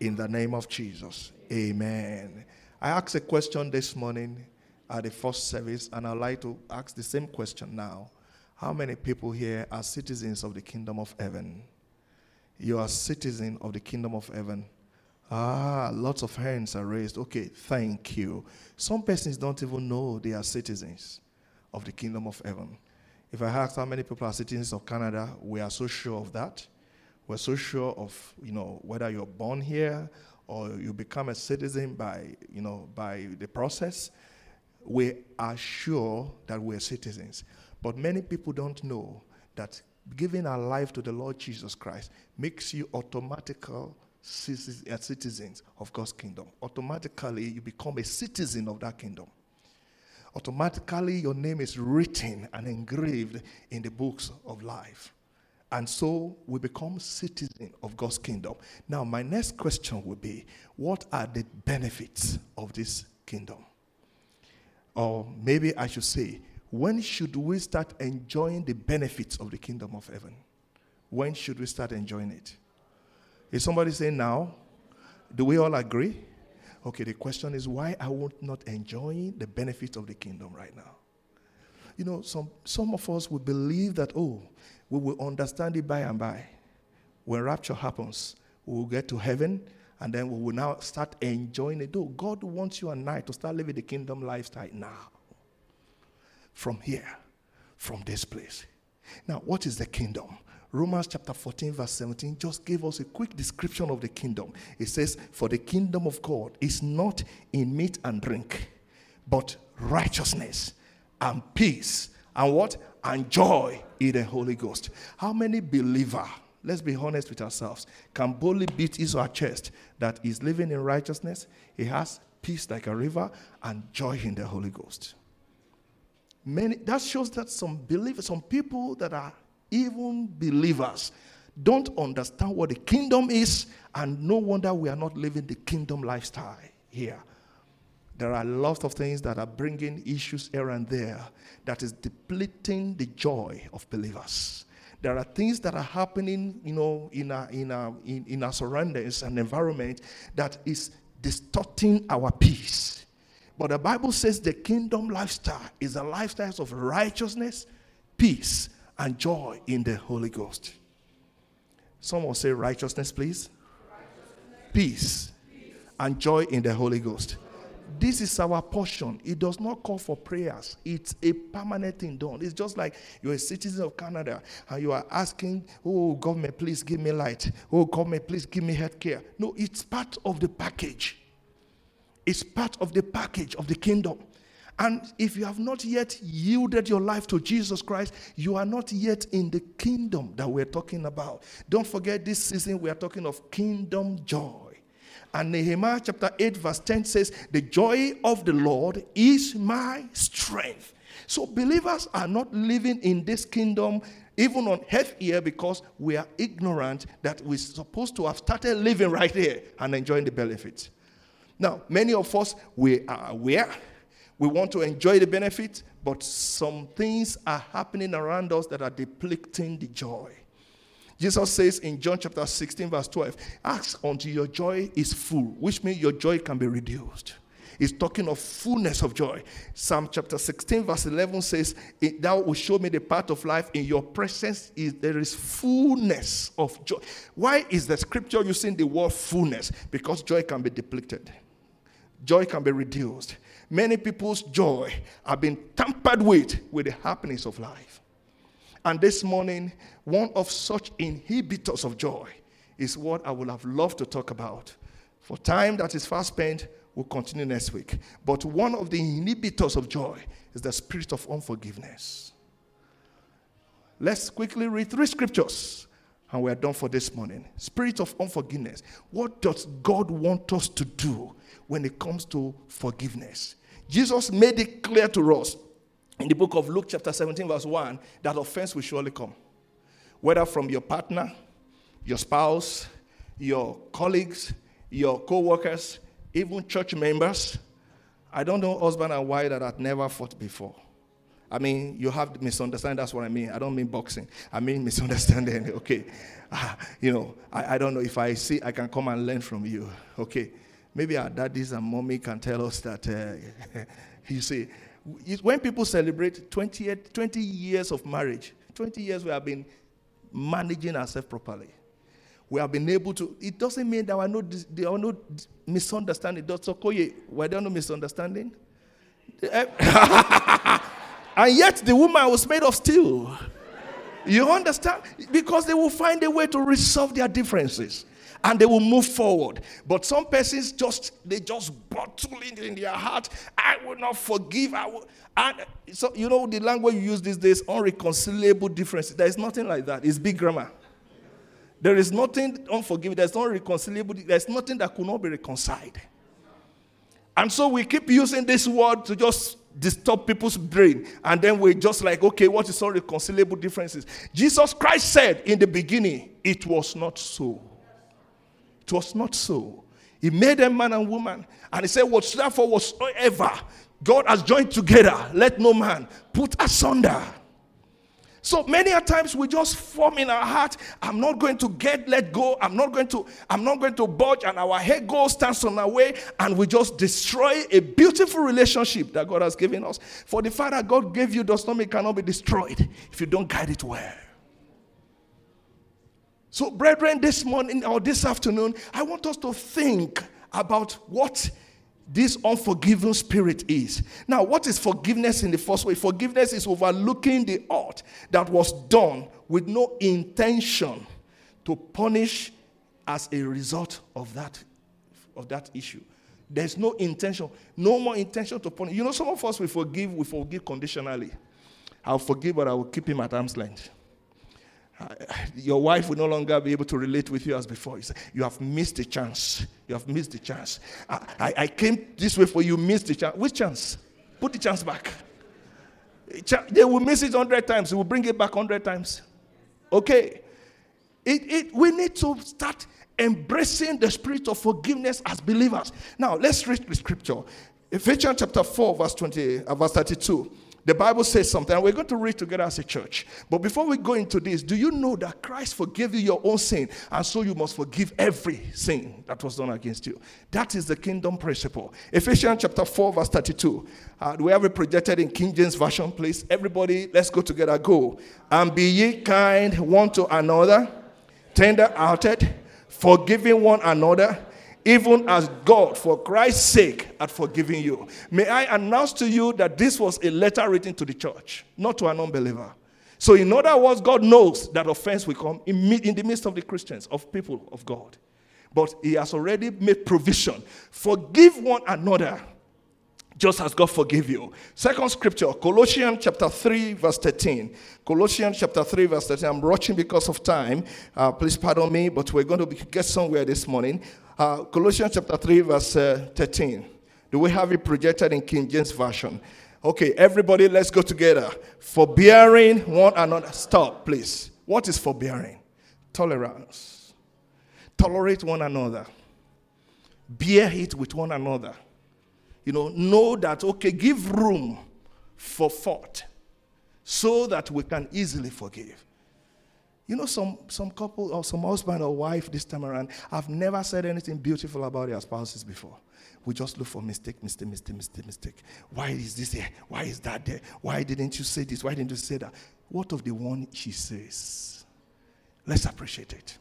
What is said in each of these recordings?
In the name of Jesus. Amen. I asked a question this morning at the first service, and I'd like to ask the same question now. How many people here are citizens of the kingdom of heaven? You are citizen of the kingdom of heaven. Ah, lots of hands are raised. Okay, thank you. Some persons don't even know they are citizens of the kingdom of heaven. If I ask how many people are citizens of Canada, we are so sure of that. We're so sure of, you know, whether you're born here or you become a citizen by, you know, by the process. We are sure that we're citizens. But many people don't know that giving our life to the Lord Jesus Christ makes you automatical uh, citizens of God's kingdom. Automatically, you become a citizen of that kingdom. Automatically, your name is written and engraved in the books of life. And so we become citizens of God's kingdom. Now, my next question would be what are the benefits of this kingdom? Or maybe I should say, when should we start enjoying the benefits of the kingdom of heaven? When should we start enjoying it? Is somebody saying now? Do we all agree? Okay, the question is why are we not enjoying the benefits of the kingdom right now? You know, some, some of us would believe that, oh, we will understand it by and by. When rapture happens, we will get to heaven and then we will now start enjoying it. Oh, God wants you and I to start living the kingdom lifestyle now. From here, from this place. Now, what is the kingdom? Romans chapter 14, verse 17 just gave us a quick description of the kingdom. It says, For the kingdom of God is not in meat and drink, but righteousness and peace and what? And joy in the Holy Ghost. How many believer, let's be honest with ourselves, can boldly beat his or her chest that is living in righteousness? He has peace like a river and joy in the Holy Ghost. Many, that shows that some believers, some people that are even believers, don't understand what the kingdom is, and no wonder we are not living the kingdom lifestyle here. There are lots of things that are bringing issues here and there that is depleting the joy of believers. There are things that are happening, you know, in our, in our, in, in our surroundings and environment that is distorting our peace. But the Bible says the kingdom lifestyle is a lifestyle of righteousness, peace, and joy in the Holy Ghost. Someone say righteousness, please. Righteousness. Peace, peace, and joy in the Holy Ghost. This is our portion. It does not call for prayers. It's a permanent thing done. It's just like you're a citizen of Canada and you are asking, Oh, government, please give me light. Oh, government, please give me health care. No, it's part of the package. It's part of the package of the kingdom. And if you have not yet yielded your life to Jesus Christ, you are not yet in the kingdom that we're talking about. Don't forget this season we are talking of kingdom joy. And Nehemiah chapter 8, verse 10 says, The joy of the Lord is my strength. So believers are not living in this kingdom even on earth here because we are ignorant that we're supposed to have started living right here and enjoying the benefits. Now, many of us, we are aware, we want to enjoy the benefits, but some things are happening around us that are depleting the joy. Jesus says in John chapter 16, verse 12, ask until your joy is full, which means your joy can be reduced. He's talking of fullness of joy. Psalm chapter 16, verse 11 says, Thou will show me the path of life. In your presence is there is fullness of joy. Why is the scripture using the word fullness? Because joy can be depleted, joy can be reduced. Many people's joy have been tampered with with the happiness of life. And this morning, one of such inhibitors of joy is what I would have loved to talk about. For time that is fast spent, we'll continue next week. But one of the inhibitors of joy is the spirit of unforgiveness. Let's quickly read three scriptures And we're done for this morning. Spirit of unforgiveness. What does God want us to do when it comes to forgiveness? Jesus made it clear to us in the book of Luke, chapter 17, verse 1, that offense will surely come. Whether from your partner, your spouse, your colleagues, your co workers, even church members. I don't know husband and wife that had never fought before. I mean, you have misunderstanding. That's what I mean. I don't mean boxing. I mean misunderstanding. Okay. Uh, you know, I, I don't know if I see, I can come and learn from you. Okay. Maybe our daddies and mommy can tell us that, uh, you see, when people celebrate 20, 20 years of marriage, 20 years we have been managing ourselves properly. We have been able to, it doesn't mean there are no, there are no misunderstanding. Dr. Koye, were there no misunderstanding? Eh, and yet the woman was made of steel. You understand? Because they will find a way to resolve their differences and they will move forward. But some persons just they just bottle it in their heart. I will not forgive. I will. And so you know the language you use these days, unreconcilable differences. There is nothing like that. It's big grammar. There is nothing unforgiving. There's no reconcilable. There's nothing that could not be reconciled. And so we keep using this word to just disturb people's brain. And then we're just like, okay, what is all reconcilable differences? Jesus Christ said in the beginning, it was not so. It was not so. He made them man and woman. And he said, Whatsoever whatsoever God has joined together, let no man put asunder. So many a times we just form in our heart, I'm not going to get let go, I'm not going to, I'm not going to budge, and our head goes stands on our way, and we just destroy a beautiful relationship that God has given us. For the Father God gave you does not mean cannot be destroyed if you don't guide it well. So, brethren, this morning or this afternoon, I want us to think about what this unforgiving spirit is. Now, what is forgiveness in the first way? Forgiveness is overlooking the ought that was done with no intention to punish as a result of that, of that issue. There's no intention, no more intention to punish. You know, some of us we forgive, we forgive conditionally. I'll forgive, but I will keep him at arm's length your wife will no longer be able to relate with you as before. You, say, you have missed a chance. You have missed the chance. I, I, I, came this way for you, missed the chance. Which chance? Put the chance back. They will miss it 100 times. They will bring it back 100 times. Okay. It, it, we need to start embracing the spirit of forgiveness as believers. Now, let's read the scripture. Ephesians chapter 4, verse, 20, uh, verse 32. The Bible says something, and we're going to read together as a church. But before we go into this, do you know that Christ forgave you your own sin, and so you must forgive every sin that was done against you? That is the kingdom principle. Ephesians chapter 4, verse 32. Uh, do we have it projected in King James Version, please? Everybody, let's go together. Go. And be ye kind one to another, tender hearted, forgiving one another even as God, for Christ's sake, had forgiven you. May I announce to you that this was a letter written to the church, not to an unbeliever. So, in other words, God knows that offense will come in, in the midst of the Christians, of people of God. But He has already made provision. Forgive one another just as God forgive you. Second scripture, Colossians chapter 3, verse 13. Colossians chapter 3, verse 13. I'm rushing because of time. Uh, please pardon me, but we're going to get somewhere this morning. Uh, Colossians chapter 3, verse uh, 13. Do we have it projected in King James Version? Okay, everybody, let's go together. Forbearing one another. Stop, please. What is forbearing? Tolerance. Tolerate one another. Bear it with one another. You know, know that, okay, give room for thought so that we can easily forgive. You know, some, some couple or some husband or wife this time around I've never said anything beautiful about their spouses before. We just look for mistake, mistake, mistake, mistake, mistake. Why is this here? Why is that there? Why didn't you say this? Why didn't you say that? What of the one she says? Let's appreciate it.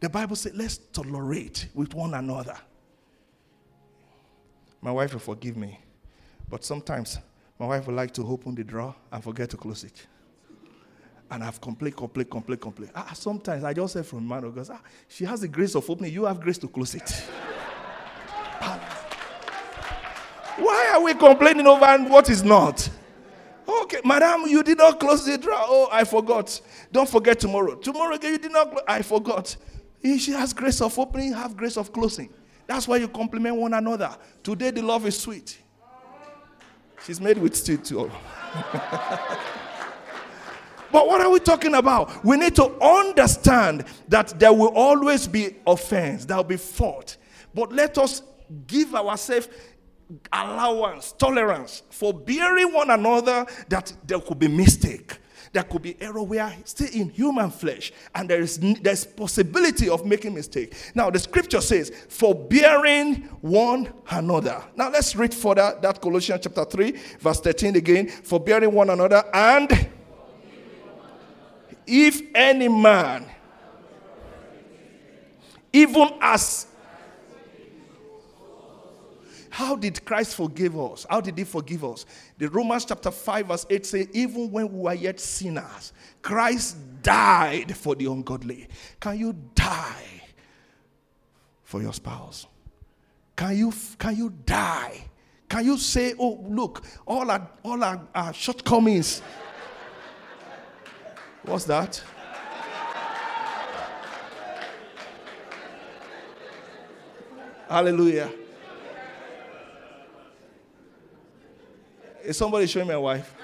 The Bible says, let's tolerate with one another. My wife will forgive me, but sometimes my wife would like to open the drawer and forget to close it and I've complained, complained, complained, complained. Ah, sometimes I just say from man of God, ah, she has the grace of opening, you have grace to close it. Why are we complaining over what is not? Okay, madam, you did not close the drawer. Oh, I forgot. Don't forget tomorrow. Tomorrow again, you did not. I forgot. She has grace of opening, have grace of closing. That's why you compliment one another. Today the love is sweet. She's made with stew too. but what are we talking about? We need to understand that there will always be offense, there will be fault. But let us give ourselves allowance, tolerance for bearing one another that there could be mistake. There could be error. We are still in human flesh, and there is there's possibility of making mistake. Now the scripture says, "Forbearing one another." Now let's read further that Colossians chapter three, verse thirteen again. Forbearing one another, and if any man, even as how did Christ forgive us? How did he forgive us? The Romans chapter 5, verse 8 say, even when we were yet sinners, Christ died for the ungodly. Can you die for your spouse? Can you can you die? Can you say, oh, look, all our all our, our shortcomings? What's that? Hallelujah. Is somebody showing my wife?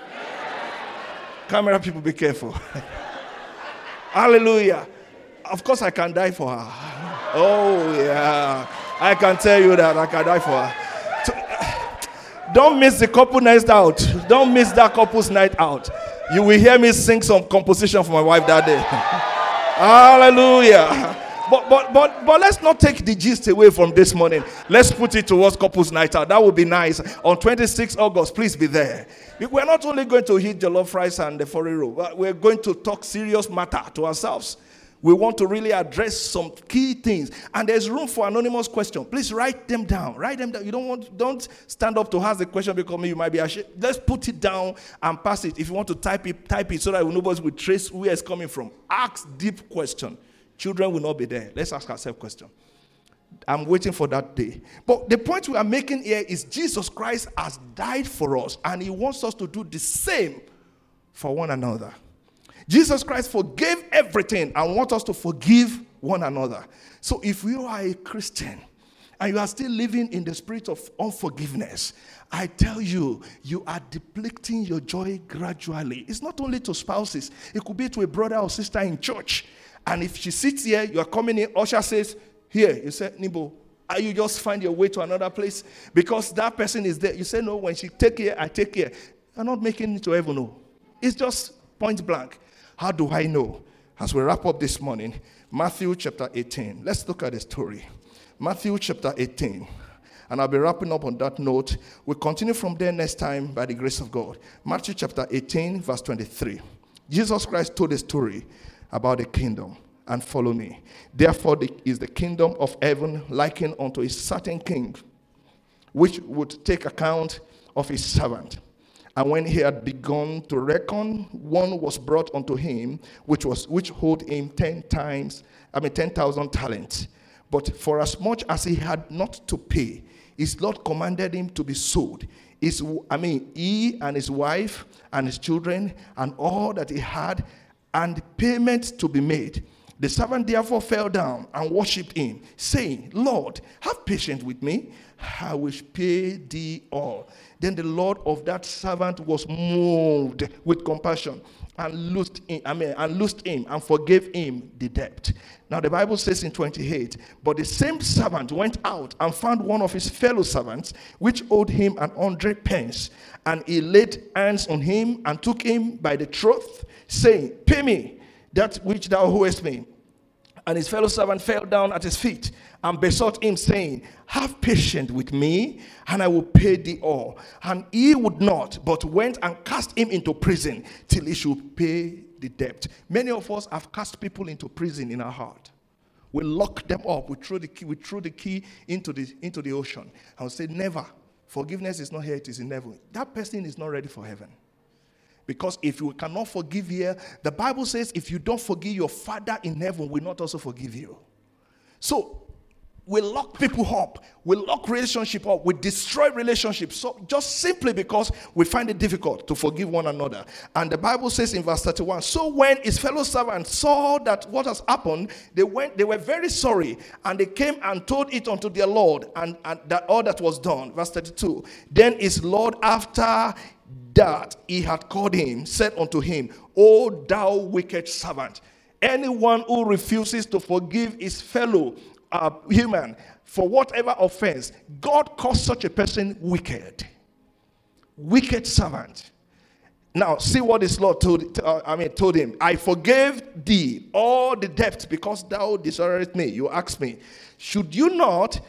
Camera people, be careful. Hallelujah. Of course, I can die for her. Oh, yeah. I can tell you that I can die for her. Don't miss the couple night out. Don't miss that couple's night out. You will hear me sing some composition for my wife that day. Hallelujah. But, but, but, but let's not take the gist away from this morning. Let's put it towards couples night out. That would be nice. On 26 August, please be there. We're not only going to hit jollof fries and the foreign we're going to talk serious matter to ourselves. We want to really address some key things. And there's room for anonymous question. Please write them down. Write them down. You don't want don't stand up to ask the question because you might be ashamed. Let's put it down and pass it. If you want to type it, type it so that nobody will trace where it's coming from. Ask deep question. Children will not be there. Let's ask ourselves a question. I'm waiting for that day. But the point we are making here is Jesus Christ has died for us and he wants us to do the same for one another. Jesus Christ forgave everything and wants us to forgive one another. So if you are a Christian and you are still living in the spirit of unforgiveness, I tell you, you are depleting your joy gradually. It's not only to spouses, it could be to a brother or sister in church. And if she sits here, you are coming in, Usher says, Here, you say, Nibo, are you just find your way to another place? Because that person is there. You say, No, when she take here, I take here. You're not making it to heaven, no. It's just point blank. How do I know? As we wrap up this morning, Matthew chapter 18. Let's look at the story. Matthew chapter 18. And I'll be wrapping up on that note. We'll continue from there next time by the grace of God. Matthew chapter 18, verse 23. Jesus Christ told a story about the kingdom and follow me. Therefore, the, is the kingdom of heaven likened unto a certain king, which would take account of his servant. And when he had begun to reckon, one was brought unto him, which was which owed him ten times, I mean ten thousand talents. But for as much as he had not to pay, his Lord commanded him to be sold. His, I mean, he and his wife and his children and all that he had and payment to be made. The servant therefore fell down and worshipped him, saying, Lord, have patience with me. I will pay thee all. Then the Lord of that servant was moved with compassion and loosed him, I mean, and loosed him and forgave him the debt. Now the Bible says in 28, but the same servant went out and found one of his fellow servants, which owed him an hundred pence, and he laid hands on him and took him by the throat, saying, Pay me that which thou owest me. And his fellow servant fell down at his feet and besought him, saying, Have patience with me, and I will pay thee all. And he would not, but went and cast him into prison till he should pay the debt. Many of us have cast people into prison in our heart. We lock them up. We throw the key, we throw the key into the, into the ocean. And we say, Never. Forgiveness is not here, it is in heaven. That person is not ready for heaven. Because if you cannot forgive here, the Bible says if you don't forgive, your Father in heaven will not also forgive you. So, we lock people up. We lock relationship up. We destroy relationships. So just simply because we find it difficult to forgive one another. And the Bible says in verse 31, so when his fellow servants saw that what has happened, they went, they were very sorry, and they came and told it unto their Lord, and, and that all that was done. Verse 32. Then his Lord, after that he had called him, said unto him, O thou wicked servant, anyone who refuses to forgive his fellow uh, human for whatever offense, God calls such a person wicked. Wicked servant. Now, see what this Lord told, uh, I mean, told him. I forgave thee all the debts because thou dishonored me. You ask me, should you not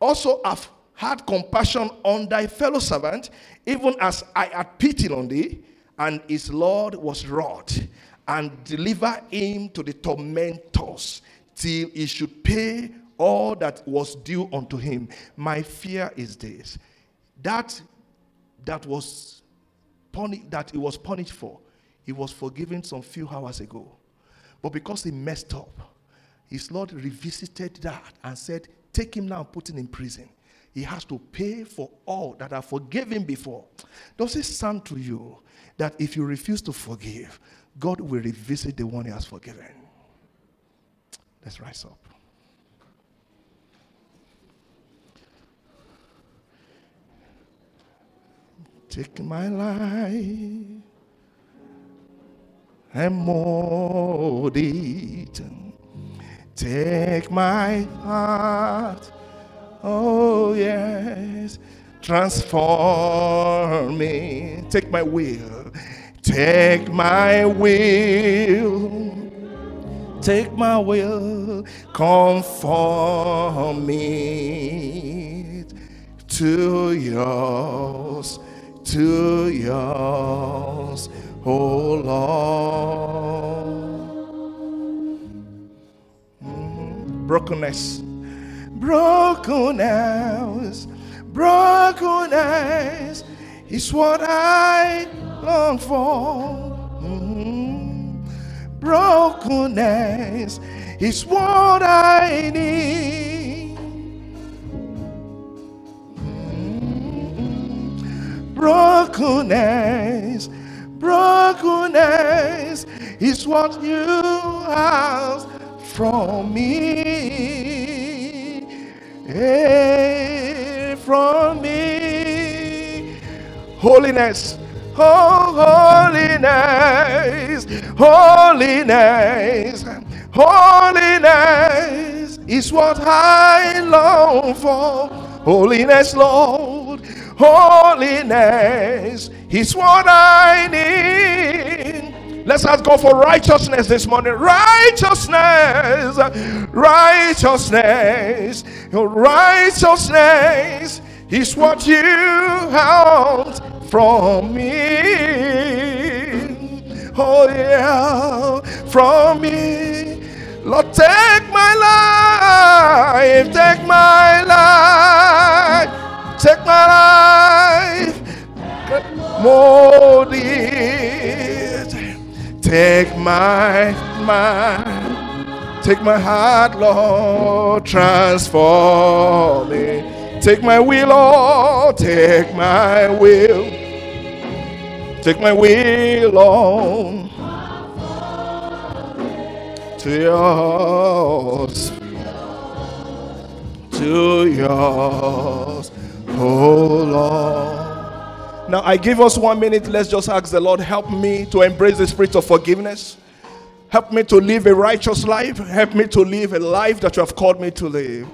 also have had compassion on thy fellow servant, even as I had pity on thee? And his Lord was wroth and deliver him to the tormentors till he should pay all that was due unto him. My fear is this that that was puni- that he was punished for, he was forgiven some few hours ago. But because he messed up, his Lord revisited that and said, Take him now and put him in prison. He has to pay for all that forgave him before. Does it sound to you that if you refuse to forgive, God will revisit the one he has forgiven? Let's rise up. Take my life and mold it. Take my heart, oh yes, transform me. Take my will, take my will. Take my will, conform me to yours, to yours, oh Lord. Mm, brokenness, brokenness, brokenness is what I long for. Mm brokenness is what I need. Mm-hmm. Brokenness, brokenness is what you ask from me. Hey, from me. Holiness Oh, holiness, holiness, holiness is what I long for. Holiness, Lord, holiness is what I need. Let's ask God for righteousness this morning. Righteousness, righteousness, righteousness is what you want from me. Oh, yeah, from me. Lord, take my life, take my life, take my life, mold it. Take my mind, take my heart, Lord, transform me. Take my will, Lord, take my will. Take my will Lord, to yours, to yours, oh Lord. Now I give us one minute. Let's just ask the Lord, help me to embrace the spirit of forgiveness. Help me to live a righteous life. Help me to live a life that you have called me to live.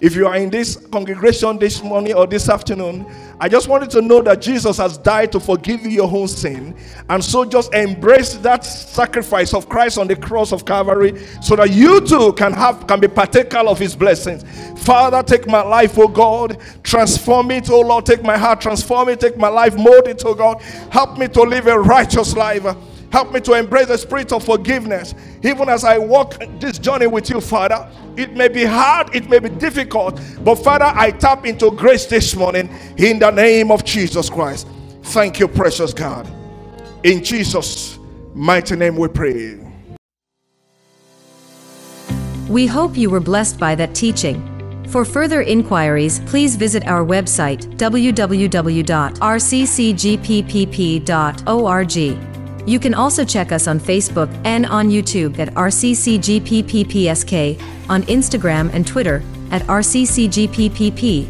If you are in this congregation this morning or this afternoon, I just wanted to know that Jesus has died to forgive you your own sin. And so just embrace that sacrifice of Christ on the cross of Calvary so that you too can have can be partaker of his blessings. Father, take my life, oh God. Transform it, oh Lord. Take my heart, transform it, take my life, mold it, oh God. Help me to live a righteous life. Help me to embrace the spirit of forgiveness. Even as I walk this journey with you, Father, it may be hard, it may be difficult, but Father, I tap into grace this morning in the name of Jesus Christ. Thank you, precious God. In Jesus' mighty name we pray. We hope you were blessed by that teaching. For further inquiries, please visit our website www.rccgppp.org. You can also check us on Facebook and on YouTube at RCCGPPPSK, on Instagram and Twitter at RCCGPPP.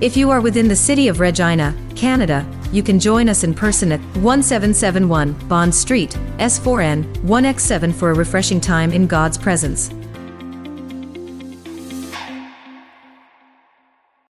If you are within the city of Regina, Canada, you can join us in person at 1771 Bond Street, S4N, 1X7 for a refreshing time in God's presence.